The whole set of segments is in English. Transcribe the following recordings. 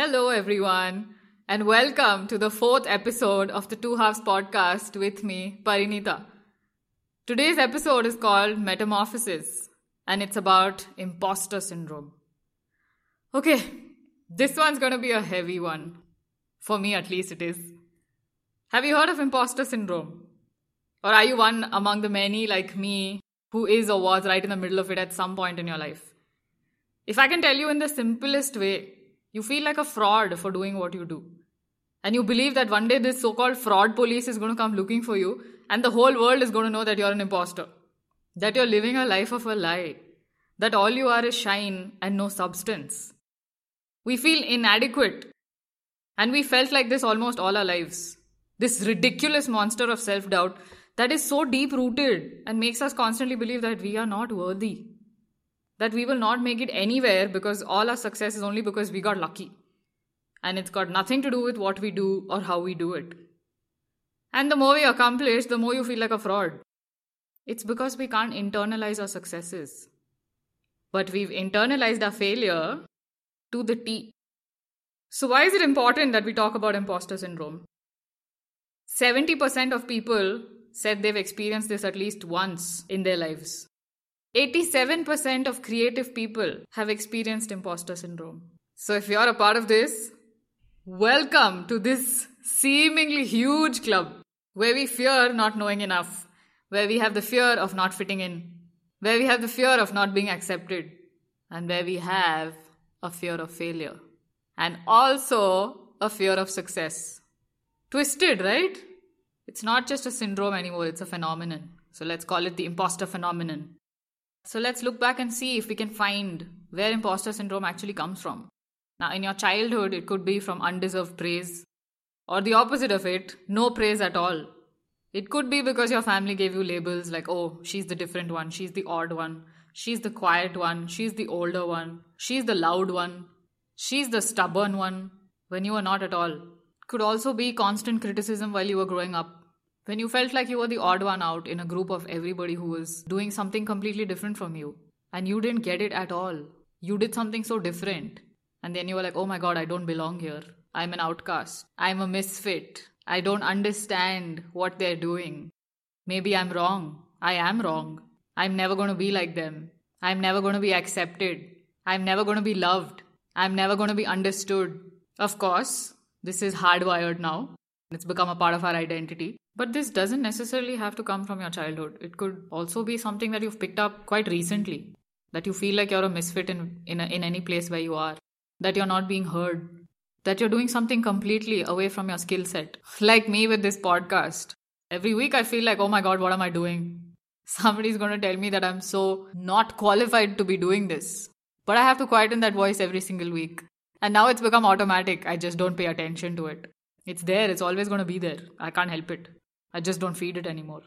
Hello, everyone, and welcome to the fourth episode of the Two Halves podcast with me, Parinita. Today's episode is called Metamorphosis, and it's about imposter syndrome. Okay, this one's gonna be a heavy one. For me, at least, it is. Have you heard of imposter syndrome? Or are you one among the many like me who is or was right in the middle of it at some point in your life? If I can tell you in the simplest way, you feel like a fraud for doing what you do. And you believe that one day this so called fraud police is going to come looking for you, and the whole world is going to know that you're an imposter. That you're living a life of a lie. That all you are is shine and no substance. We feel inadequate. And we felt like this almost all our lives. This ridiculous monster of self doubt that is so deep rooted and makes us constantly believe that we are not worthy that we will not make it anywhere because all our success is only because we got lucky. And it's got nothing to do with what we do or how we do it. And the more we accomplish, the more you feel like a fraud. It's because we can't internalize our successes. But we've internalized our failure to the T. So, why is it important that we talk about imposter syndrome? 70% of people said they've experienced this at least once in their lives. 87% of creative people have experienced imposter syndrome. So, if you're a part of this, welcome to this seemingly huge club where we fear not knowing enough, where we have the fear of not fitting in, where we have the fear of not being accepted, and where we have a fear of failure, and also a fear of success. Twisted, right? It's not just a syndrome anymore, it's a phenomenon. So let's call it the imposter phenomenon. So let's look back and see if we can find where imposter syndrome actually comes from. Now, in your childhood, it could be from undeserved praise, or the opposite of it, no praise at all. It could be because your family gave you labels like, oh, she's the different one, she's the odd one, she's the quiet one, she's the older one, she's the loud one, she's the stubborn one, when you were not at all. Could also be constant criticism while you were growing up when you felt like you were the odd one out in a group of everybody who was doing something completely different from you and you didn't get it at all. You did something so different. And then you were like, oh my god, I don't belong here. I'm an outcast. I'm a misfit. I don't understand what they're doing. Maybe I'm wrong. I am wrong. I'm never going to be like them. I'm never going to be accepted. I'm never going to be loved. I'm never going to be understood. Of course, this is hardwired now. It's become a part of our identity. But this doesn't necessarily have to come from your childhood. It could also be something that you've picked up quite recently. That you feel like you're a misfit in, in, a, in any place where you are. That you're not being heard. That you're doing something completely away from your skill set. Like me with this podcast. Every week I feel like, oh my god, what am I doing? Somebody's going to tell me that I'm so not qualified to be doing this. But I have to quieten that voice every single week. And now it's become automatic. I just don't pay attention to it. It's there, it's always going to be there. I can't help it. I just don't feed it anymore.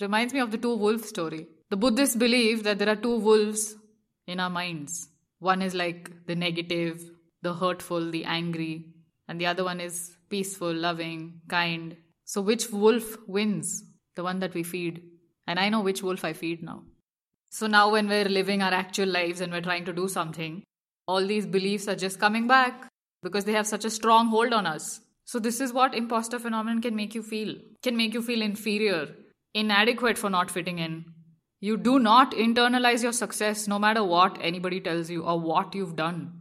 Reminds me of the two wolves story. The Buddhists believe that there are two wolves in our minds. One is like the negative, the hurtful, the angry, and the other one is peaceful, loving, kind. So, which wolf wins? The one that we feed. And I know which wolf I feed now. So, now when we're living our actual lives and we're trying to do something, all these beliefs are just coming back because they have such a strong hold on us. So this is what imposter phenomenon can make you feel. Can make you feel inferior, inadequate for not fitting in. You do not internalize your success no matter what anybody tells you or what you've done.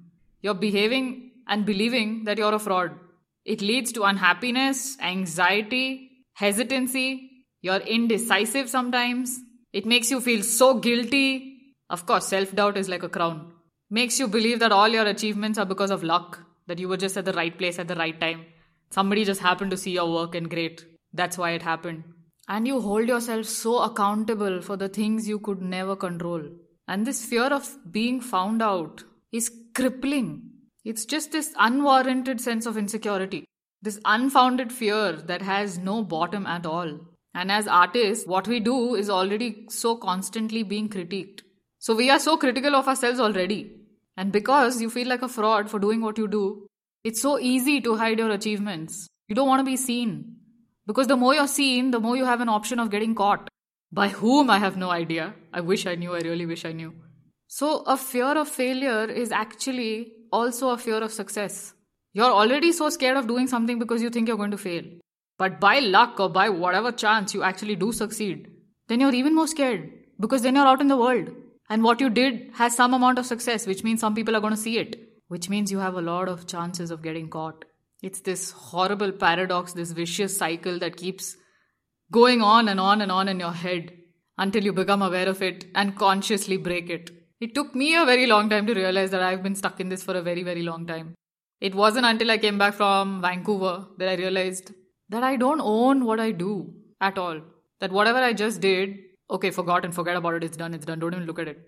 You're behaving and believing that you're a fraud. It leads to unhappiness, anxiety, hesitancy. You're indecisive sometimes. It makes you feel so guilty. Of course, self doubt is like a crown. Makes you believe that all your achievements are because of luck, that you were just at the right place at the right time Somebody just happened to see your work and great. That's why it happened. And you hold yourself so accountable for the things you could never control. And this fear of being found out is crippling. It's just this unwarranted sense of insecurity, this unfounded fear that has no bottom at all. And as artists, what we do is already so constantly being critiqued. So we are so critical of ourselves already. And because you feel like a fraud for doing what you do, it's so easy to hide your achievements. You don't want to be seen. Because the more you're seen, the more you have an option of getting caught. By whom, I have no idea. I wish I knew, I really wish I knew. So, a fear of failure is actually also a fear of success. You're already so scared of doing something because you think you're going to fail. But by luck or by whatever chance you actually do succeed, then you're even more scared because then you're out in the world. And what you did has some amount of success, which means some people are going to see it, which means you have a lot of chances of getting caught. It's this horrible paradox, this vicious cycle that keeps going on and on and on in your head until you become aware of it and consciously break it. It took me a very long time to realize that I've been stuck in this for a very, very long time. It wasn't until I came back from Vancouver that I realized that I don't own what I do at all. That whatever I just did, okay, forgot and forget about it, it's done, it's done, don't even look at it.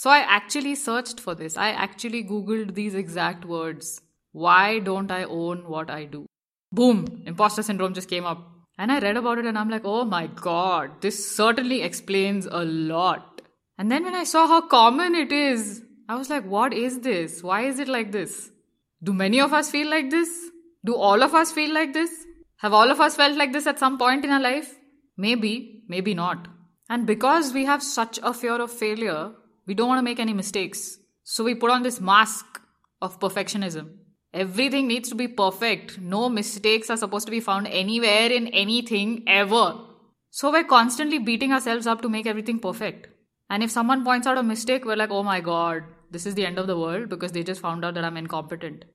So I actually searched for this. I actually Googled these exact words. Why don't I own what I do? Boom, imposter syndrome just came up. And I read about it and I'm like, oh my god, this certainly explains a lot. And then when I saw how common it is, I was like, what is this? Why is it like this? Do many of us feel like this? Do all of us feel like this? Have all of us felt like this at some point in our life? Maybe, maybe not. And because we have such a fear of failure, we don't want to make any mistakes. So we put on this mask of perfectionism. Everything needs to be perfect. No mistakes are supposed to be found anywhere in anything ever. So we're constantly beating ourselves up to make everything perfect. And if someone points out a mistake, we're like, oh my god, this is the end of the world because they just found out that I'm incompetent.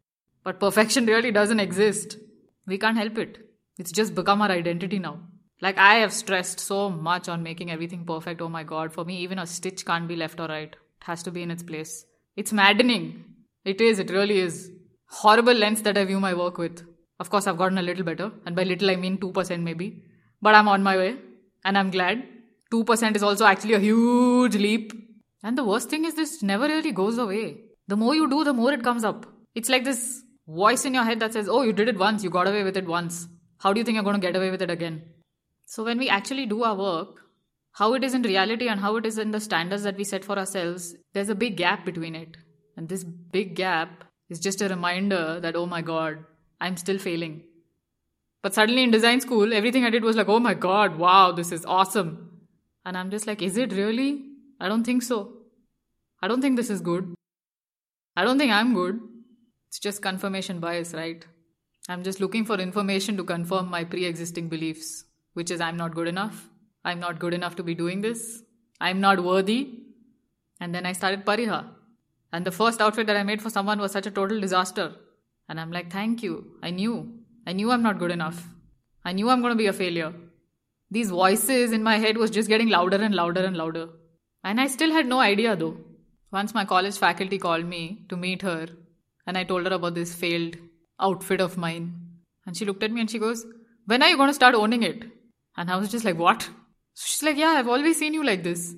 But perfection really doesn't exist. We can't help it. It's just become our identity now. Like, I have stressed so much on making everything perfect. Oh my god, for me, even a stitch can't be left or right. It has to be in its place. It's maddening. It is, it really is horrible lens that I view my work with. Of course, I've gotten a little better, and by little I mean 2% maybe, but I'm on my way, and I'm glad. 2% is also actually a huge leap. And the worst thing is, this never really goes away. The more you do, the more it comes up. It's like this voice in your head that says, Oh, you did it once, you got away with it once. How do you think you're going to get away with it again? So, when we actually do our work, how it is in reality and how it is in the standards that we set for ourselves, there's a big gap between it. And this big gap is just a reminder that, oh my god, I'm still failing. But suddenly in design school, everything I did was like, oh my god, wow, this is awesome. And I'm just like, is it really? I don't think so. I don't think this is good. I don't think I'm good. It's just confirmation bias, right? I'm just looking for information to confirm my pre existing beliefs, which is I'm not good enough. I'm not good enough to be doing this. I'm not worthy. And then I started Pariha. And the first outfit that I made for someone was such a total disaster. And I'm like, thank you. I knew. I knew I'm not good enough. I knew I'm going to be a failure. These voices in my head was just getting louder and louder and louder. And I still had no idea though. Once my college faculty called me to meet her, and I told her about this failed outfit of mine. And she looked at me and she goes, When are you going to start owning it? And I was just like, What? So she's like, Yeah, I've always seen you like this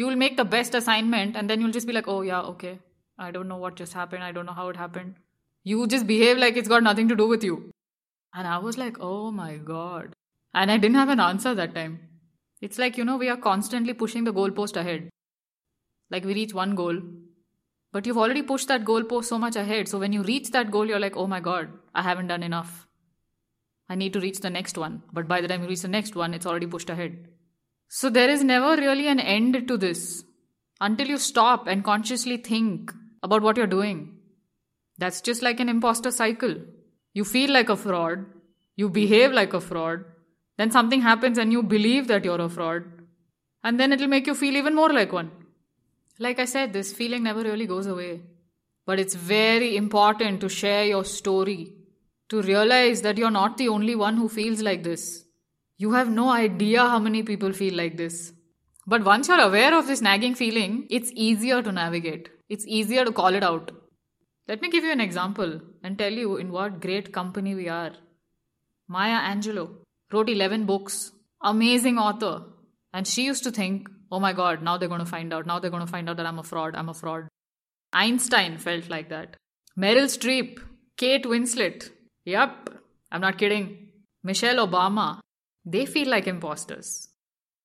you will make the best assignment and then you'll just be like, oh, yeah, okay. I don't know what just happened. I don't know how it happened. You just behave like it's got nothing to do with you. And I was like, oh my God. And I didn't have an answer that time. It's like, you know, we are constantly pushing the goalpost ahead. Like we reach one goal, but you've already pushed that goalpost so much ahead. So when you reach that goal, you're like, oh my God, I haven't done enough. I need to reach the next one. But by the time you reach the next one, it's already pushed ahead. So there is never really an end to this until you stop and consciously think about what you're doing. That's just like an imposter cycle. You feel like a fraud, you behave like a fraud, then something happens and you believe that you're a fraud, and then it'll make you feel even more like one. Like I said, this feeling never really goes away. But it's very important to share your story, to realize that you're not the only one who feels like this. You have no idea how many people feel like this. But once you're aware of this nagging feeling, it's easier to navigate. It's easier to call it out. Let me give you an example and tell you in what great company we are. Maya Angelou wrote 11 books, amazing author. And she used to think, oh my god, now they're going to find out. Now they're going to find out that I'm a fraud. I'm a fraud. Einstein felt like that. Meryl Streep, Kate Winslet. Yep, I'm not kidding. Michelle Obama, they feel like imposters.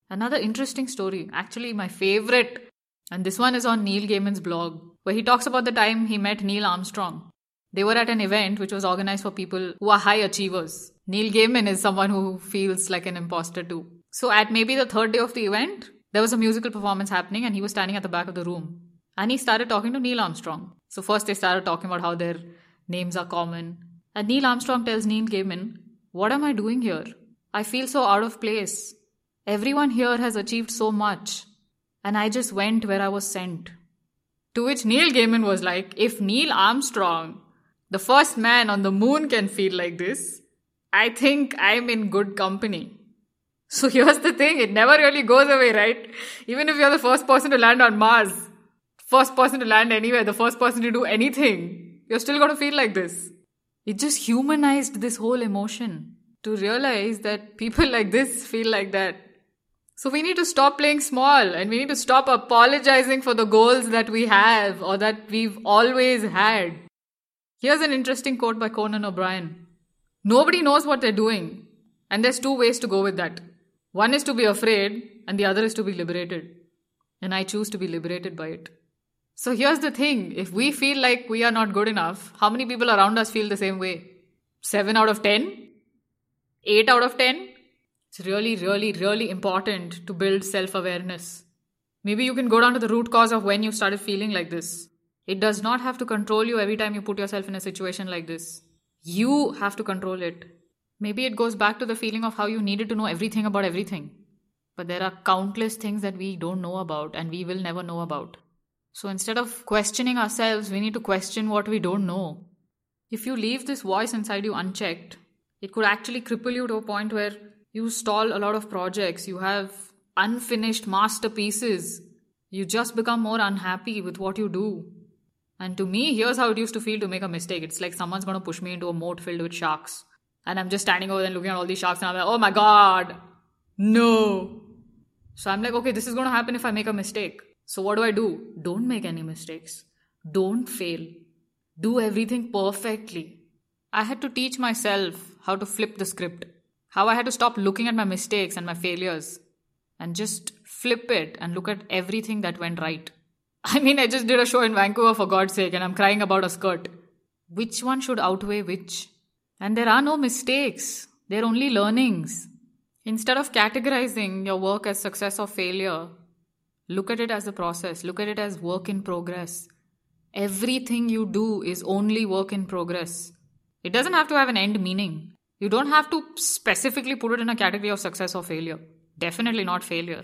Another interesting story, actually, my favorite, and this one is on Neil Gaiman's blog, where he talks about the time he met Neil Armstrong. They were at an event which was organized for people who are high achievers. Neil Gaiman is someone who feels like an imposter too. So, at maybe the third day of the event, there was a musical performance happening, and he was standing at the back of the room. And he started talking to Neil Armstrong. So, first they started talking about how their names are common And Neil Armstrong tells Neil Gaiman, What am I doing here? I feel so out of place. Everyone here has achieved so much, and I just went where I was sent. To which Neil Gaiman was like, If Neil Armstrong, the first man on the moon, can feel like this, I think I'm in good company. So here's the thing it never really goes away, right? Even if you're the first person to land on Mars, first person to land anywhere, the first person to do anything, you're still going to feel like this. It just humanized this whole emotion to realize that people like this feel like that. So we need to stop playing small and we need to stop apologizing for the goals that we have or that we've always had. Here's an interesting quote by Conan O'Brien Nobody knows what they're doing, and there's two ways to go with that. One is to be afraid, and the other is to be liberated. And I choose to be liberated by it. So here's the thing if we feel like we are not good enough, how many people around us feel the same way? 7 out of 10? 8 out of 10? It's really, really, really important to build self awareness. Maybe you can go down to the root cause of when you started feeling like this. It does not have to control you every time you put yourself in a situation like this. You have to control it. Maybe it goes back to the feeling of how you needed to know everything about everything. But there are countless things that we don't know about and we will never know about. So instead of questioning ourselves, we need to question what we don't know. If you leave this voice inside you unchecked, it could actually cripple you to a point where you stall a lot of projects, you have unfinished masterpieces, you just become more unhappy with what you do. And to me, here's how it used to feel to make a mistake. It's like someone's going to push me into a moat filled with sharks. And I'm just standing over there looking at all these sharks, and I'm like, oh my god, no. So I'm like, okay, this is going to happen if I make a mistake. So what do I do? Don't make any mistakes. Don't fail. Do everything perfectly. I had to teach myself how to flip the script how I had to stop looking at my mistakes and my failures and just flip it and look at everything that went right. I mean, I just did a show in Vancouver for God's sake and I'm crying about a skirt. Which one should outweigh which? And there are no mistakes, they're only learnings. Instead of categorizing your work as success or failure, look at it as a process, look at it as work in progress. Everything you do is only work in progress. It doesn't have to have an end meaning. You don't have to specifically put it in a category of success or failure. Definitely not failure.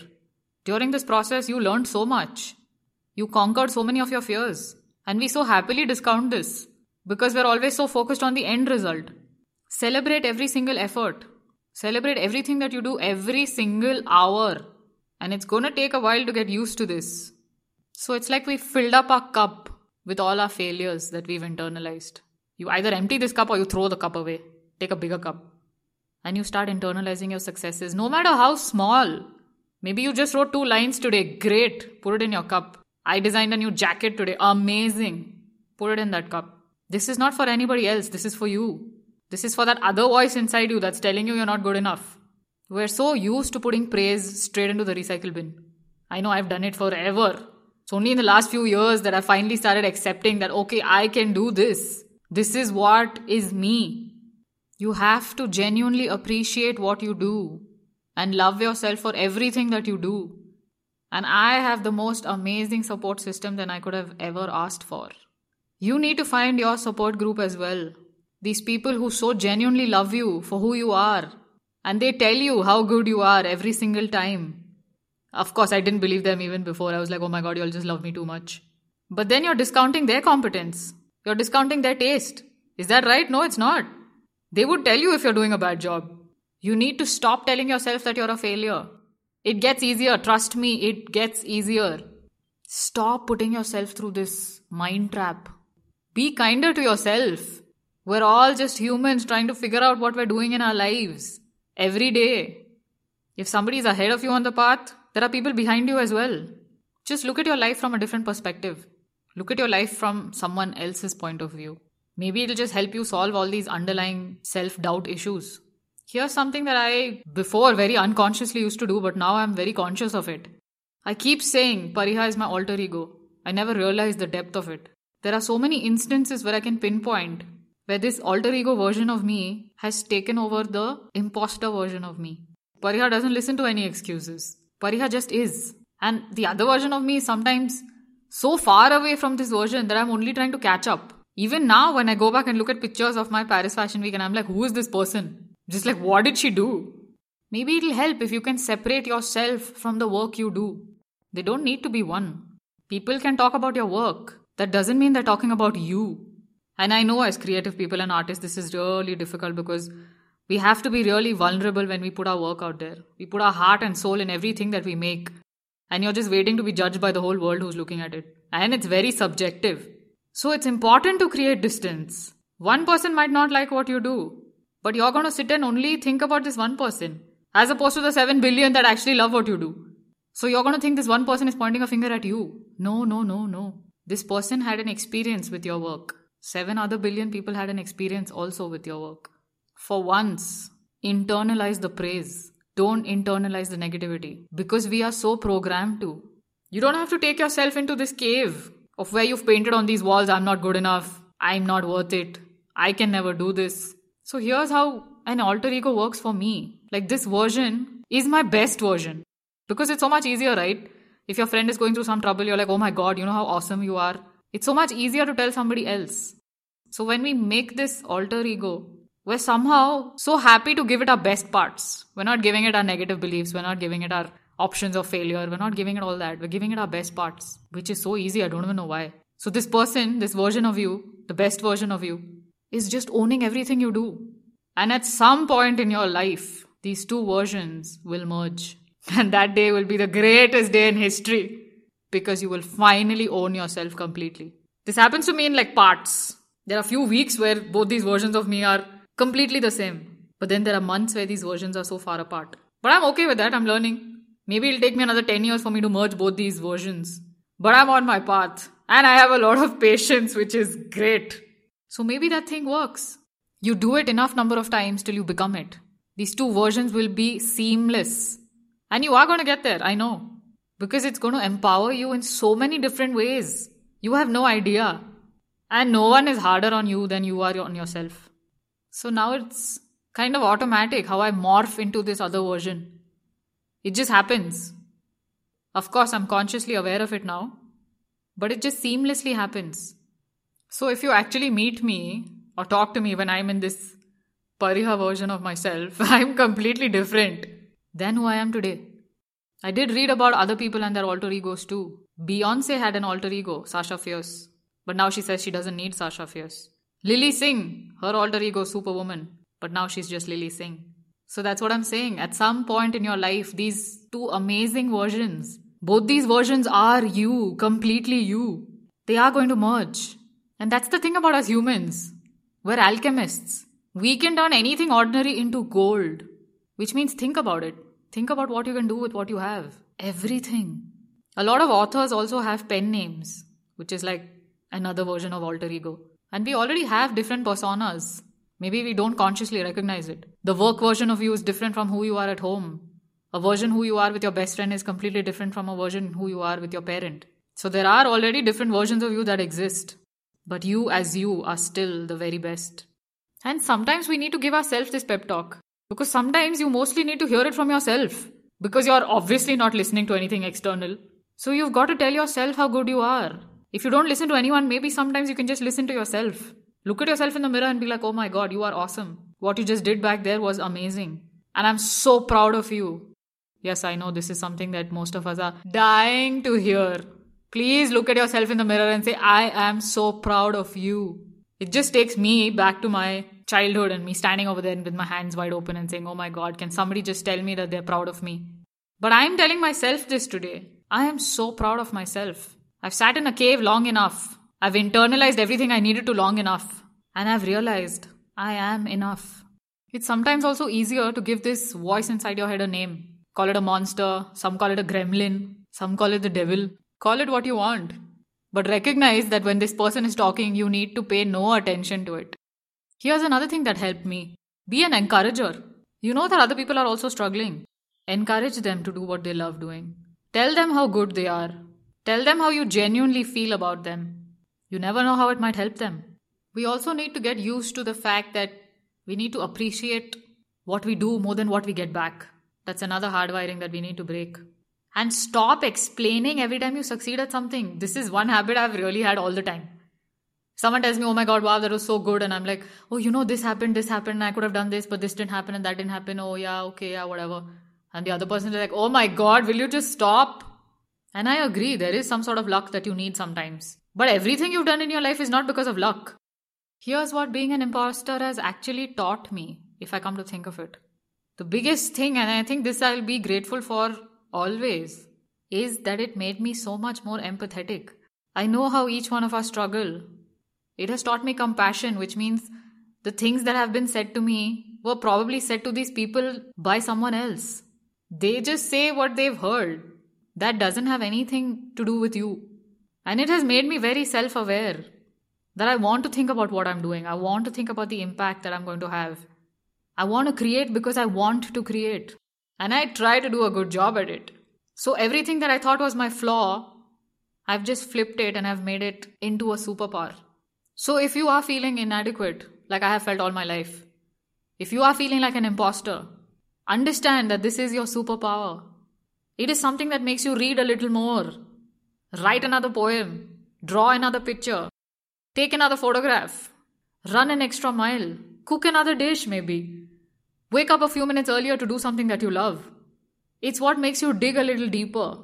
During this process, you learned so much. You conquered so many of your fears. And we so happily discount this because we're always so focused on the end result. Celebrate every single effort. Celebrate everything that you do every single hour. And it's gonna take a while to get used to this. So it's like we filled up our cup with all our failures that we've internalized. You either empty this cup or you throw the cup away. Take a bigger cup. And you start internalizing your successes, no matter how small. Maybe you just wrote two lines today. Great. Put it in your cup. I designed a new jacket today. Amazing. Put it in that cup. This is not for anybody else. This is for you. This is for that other voice inside you that's telling you you're not good enough. We're so used to putting praise straight into the recycle bin. I know I've done it forever. It's only in the last few years that I finally started accepting that, okay, I can do this. This is what is me. You have to genuinely appreciate what you do and love yourself for everything that you do. And I have the most amazing support system than I could have ever asked for. You need to find your support group as well. These people who so genuinely love you for who you are and they tell you how good you are every single time. Of course, I didn't believe them even before. I was like, oh my god, you'll just love me too much. But then you're discounting their competence. You're discounting their taste. Is that right? No, it's not. They would tell you if you're doing a bad job. You need to stop telling yourself that you're a failure. It gets easier. Trust me, it gets easier. Stop putting yourself through this mind trap. Be kinder to yourself. We're all just humans trying to figure out what we're doing in our lives every day. If somebody is ahead of you on the path, there are people behind you as well. Just look at your life from a different perspective. Look at your life from someone else's point of view. Maybe it'll just help you solve all these underlying self doubt issues. Here's something that I before very unconsciously used to do, but now I'm very conscious of it. I keep saying Pariha is my alter ego. I never realized the depth of it. There are so many instances where I can pinpoint where this alter ego version of me has taken over the imposter version of me. Pariha doesn't listen to any excuses. Pariha just is. And the other version of me is sometimes so far away from this version that I'm only trying to catch up. Even now, when I go back and look at pictures of my Paris Fashion Week and I'm like, who is this person? Just like, what did she do? Maybe it'll help if you can separate yourself from the work you do. They don't need to be one. People can talk about your work. That doesn't mean they're talking about you. And I know as creative people and artists, this is really difficult because we have to be really vulnerable when we put our work out there. We put our heart and soul in everything that we make. And you're just waiting to be judged by the whole world who's looking at it. And it's very subjective. So it's important to create distance. One person might not like what you do, but you're going to sit and only think about this one person, as opposed to the 7 billion that actually love what you do. So you're going to think this one person is pointing a finger at you. No, no, no, no. This person had an experience with your work. 7 other billion people had an experience also with your work. For once, internalize the praise. Don't internalize the negativity because we are so programmed to. You don't have to take yourself into this cave of where you've painted on these walls, I'm not good enough, I'm not worth it, I can never do this. So here's how an alter ego works for me. Like this version is my best version because it's so much easier, right? If your friend is going through some trouble, you're like, oh my god, you know how awesome you are. It's so much easier to tell somebody else. So when we make this alter ego, we're somehow so happy to give it our best parts. We're not giving it our negative beliefs, we're not giving it our options of failure. We're not giving it all that. We're giving it our best parts, which is so easy. I don't even know why. So, this person, this version of you, the best version of you, is just owning everything you do. And at some point in your life, these two versions will merge. And that day will be the greatest day in history because you will finally own yourself completely. This happens to me in like parts. There are a few weeks where both these versions of me are completely the same. But then there are months where these versions are so far apart. But I'm okay with that. I'm learning. Maybe it'll take me another 10 years for me to merge both these versions. But I'm on my path. And I have a lot of patience, which is great. So maybe that thing works. You do it enough number of times till you become it. These two versions will be seamless. And you are going to get there, I know. Because it's going to empower you in so many different ways. You have no idea. And no one is harder on you than you are on yourself. So now it's kind of automatic how I morph into this other version. It just happens. Of course, I'm consciously aware of it now, but it just seamlessly happens. So if you actually meet me or talk to me when I'm in this Pariha version of myself, I'm completely different than who I am today. I did read about other people and their alter egos too. Beyonce had an alter ego, Sasha Fierce, but now she says she doesn't need Sasha Fierce. Lilly Singh, her alter ego, Superwoman, but now she's just Lilly Singh. So that's what I'm saying. At some point in your life, these two amazing versions, both these versions are you, completely you. They are going to merge. And that's the thing about us humans. We're alchemists. We can turn anything ordinary into gold, which means think about it. Think about what you can do with what you have. Everything. A lot of authors also have pen names, which is like another version of alter ego. And we already have different personas. Maybe we don't consciously recognize it. The work version of you is different from who you are at home. A version who you are with your best friend is completely different from a version who you are with your parent. So there are already different versions of you that exist. But you as you are still the very best. And sometimes we need to give ourselves this pep talk. Because sometimes you mostly need to hear it from yourself. Because you're obviously not listening to anything external. So you've got to tell yourself how good you are. If you don't listen to anyone, maybe sometimes you can just listen to yourself. Look at yourself in the mirror and be like, oh my god, you are awesome. What you just did back there was amazing. And I'm so proud of you. Yes, I know this is something that most of us are dying to hear. Please look at yourself in the mirror and say, I am so proud of you. It just takes me back to my childhood and me standing over there with my hands wide open and saying, Oh my God, can somebody just tell me that they're proud of me? But I am telling myself this today. I am so proud of myself. I've sat in a cave long enough. I've internalized everything I needed to long enough. And I've realized I am enough. It's sometimes also easier to give this voice inside your head a name. Call it a monster, some call it a gremlin, some call it the devil. Call it what you want. But recognize that when this person is talking, you need to pay no attention to it. Here's another thing that helped me be an encourager. You know that other people are also struggling. Encourage them to do what they love doing. Tell them how good they are. Tell them how you genuinely feel about them. You never know how it might help them. We also need to get used to the fact that we need to appreciate what we do more than what we get back. That's another hardwiring that we need to break. And stop explaining every time you succeed at something. This is one habit I've really had all the time. Someone tells me, oh my god, wow, that was so good. And I'm like, oh, you know, this happened, this happened, I could have done this, but this didn't happen and that didn't happen. Oh, yeah, okay, yeah, whatever. And the other person is like, oh my god, will you just stop? And I agree, there is some sort of luck that you need sometimes. But everything you've done in your life is not because of luck. Here's what being an imposter has actually taught me, if I come to think of it. The biggest thing, and I think this I'll be grateful for always, is that it made me so much more empathetic. I know how each one of us struggle, it has taught me compassion, which means the things that have been said to me were probably said to these people by someone else. They just say what they've heard. That doesn't have anything to do with you. And it has made me very self aware that I want to think about what I'm doing. I want to think about the impact that I'm going to have. I want to create because I want to create. And I try to do a good job at it. So everything that I thought was my flaw, I've just flipped it and I've made it into a superpower. So, if you are feeling inadequate, like I have felt all my life, if you are feeling like an imposter, understand that this is your superpower. It is something that makes you read a little more, write another poem, draw another picture, take another photograph, run an extra mile, cook another dish, maybe. Wake up a few minutes earlier to do something that you love. It's what makes you dig a little deeper,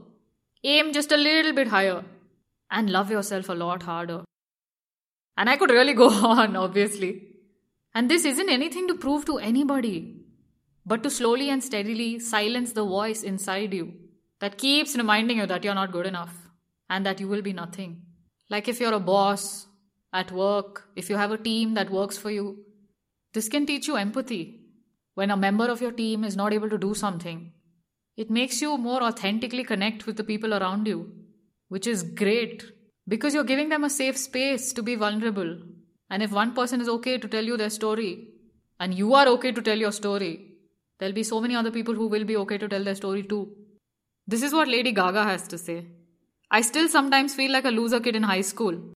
aim just a little bit higher, and love yourself a lot harder. And I could really go on, obviously. And this isn't anything to prove to anybody, but to slowly and steadily silence the voice inside you that keeps reminding you that you're not good enough and that you will be nothing. Like if you're a boss at work, if you have a team that works for you, this can teach you empathy. When a member of your team is not able to do something, it makes you more authentically connect with the people around you, which is great because you're giving them a safe space to be vulnerable. And if one person is okay to tell you their story, and you are okay to tell your story, there'll be so many other people who will be okay to tell their story too. This is what Lady Gaga has to say. I still sometimes feel like a loser kid in high school.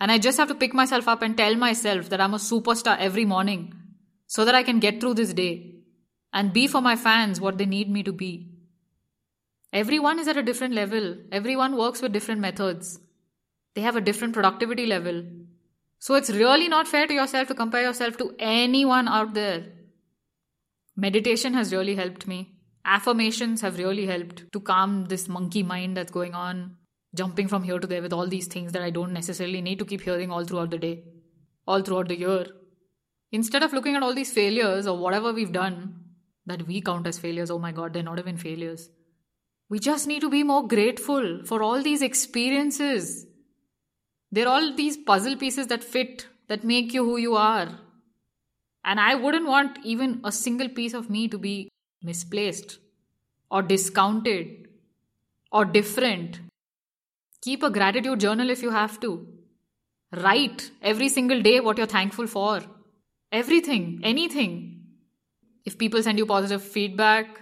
And I just have to pick myself up and tell myself that I'm a superstar every morning so that I can get through this day and be for my fans what they need me to be. Everyone is at a different level, everyone works with different methods. They have a different productivity level. So it's really not fair to yourself to compare yourself to anyone out there. Meditation has really helped me. Affirmations have really helped to calm this monkey mind that's going on, jumping from here to there with all these things that I don't necessarily need to keep hearing all throughout the day, all throughout the year. Instead of looking at all these failures or whatever we've done that we count as failures, oh my god, they're not even failures. We just need to be more grateful for all these experiences they're all these puzzle pieces that fit, that make you who you are. And I wouldn't want even a single piece of me to be misplaced or discounted or different. Keep a gratitude journal if you have to. Write every single day what you're thankful for. Everything, anything. If people send you positive feedback,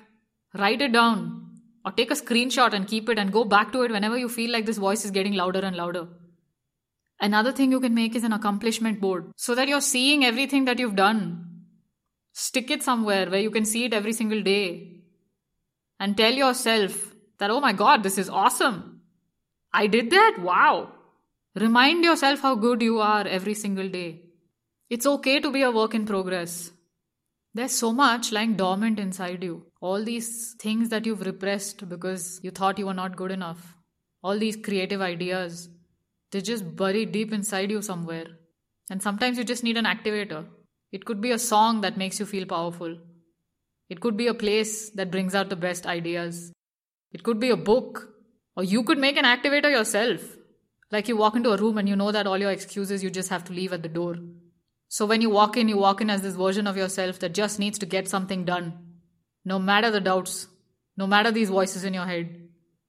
write it down or take a screenshot and keep it and go back to it whenever you feel like this voice is getting louder and louder. Another thing you can make is an accomplishment board so that you're seeing everything that you've done. Stick it somewhere where you can see it every single day. And tell yourself that, oh my god, this is awesome. I did that? Wow. Remind yourself how good you are every single day. It's okay to be a work in progress. There's so much lying dormant inside you. All these things that you've repressed because you thought you were not good enough. All these creative ideas, they're just buried deep inside you somewhere. And sometimes you just need an activator. It could be a song that makes you feel powerful. It could be a place that brings out the best ideas. It could be a book. Or you could make an activator yourself. Like you walk into a room and you know that all your excuses you just have to leave at the door. So when you walk in, you walk in as this version of yourself that just needs to get something done. No matter the doubts, no matter these voices in your head,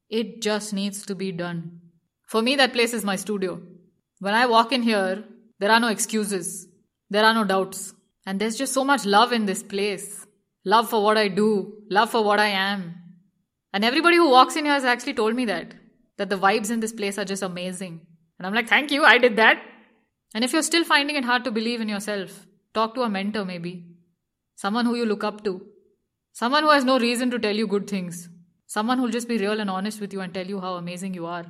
it just needs to be done. For me, that place is my studio. When I walk in here, there are no excuses, there are no doubts. And there's just so much love in this place love for what I do, love for what I am. And everybody who walks in here has actually told me that, that the vibes in this place are just amazing. And I'm like, thank you, I did that. And if you're still finding it hard to believe in yourself, talk to a mentor maybe. Someone who you look up to. Someone who has no reason to tell you good things. Someone who'll just be real and honest with you and tell you how amazing you are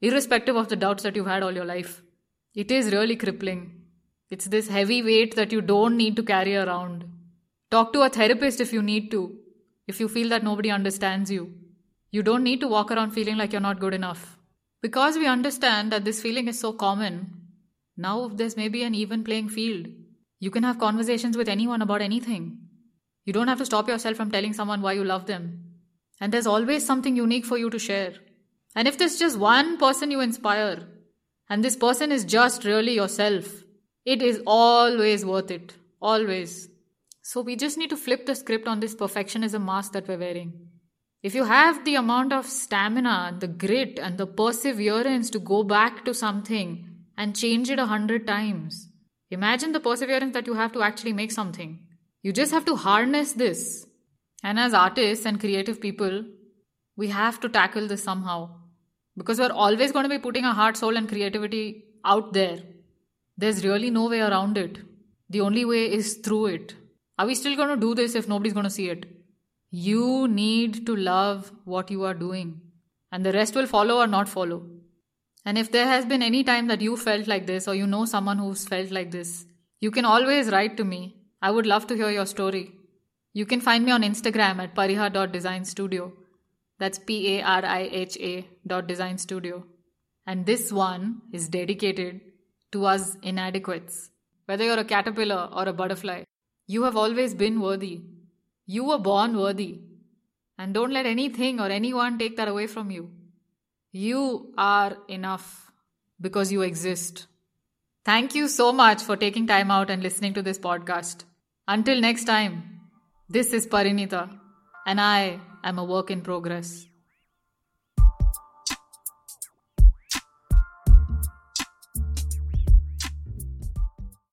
irrespective of the doubts that you've had all your life. It is really crippling. It's this heavy weight that you don't need to carry around. Talk to a therapist if you need to, if you feel that nobody understands you. You don't need to walk around feeling like you're not good enough. Because we understand that this feeling is so common, now there's maybe an even playing field. You can have conversations with anyone about anything. You don't have to stop yourself from telling someone why you love them. And there's always something unique for you to share. And if there's just one person you inspire, and this person is just really yourself, it is always worth it. Always. So we just need to flip the script on this perfectionism mask that we're wearing. If you have the amount of stamina, the grit, and the perseverance to go back to something and change it a hundred times, imagine the perseverance that you have to actually make something. You just have to harness this. And as artists and creative people, we have to tackle this somehow. Because we're always going to be putting our heart, soul, and creativity out there. There's really no way around it. The only way is through it. Are we still going to do this if nobody's going to see it? You need to love what you are doing, and the rest will follow or not follow. And if there has been any time that you felt like this, or you know someone who's felt like this, you can always write to me. I would love to hear your story. You can find me on Instagram at pariha.designstudio. That's P A R I H A dot design studio. And this one is dedicated to us inadequates. Whether you're a caterpillar or a butterfly, you have always been worthy. You were born worthy. And don't let anything or anyone take that away from you. You are enough because you exist. Thank you so much for taking time out and listening to this podcast. Until next time, this is Parinita, and I am a work in progress.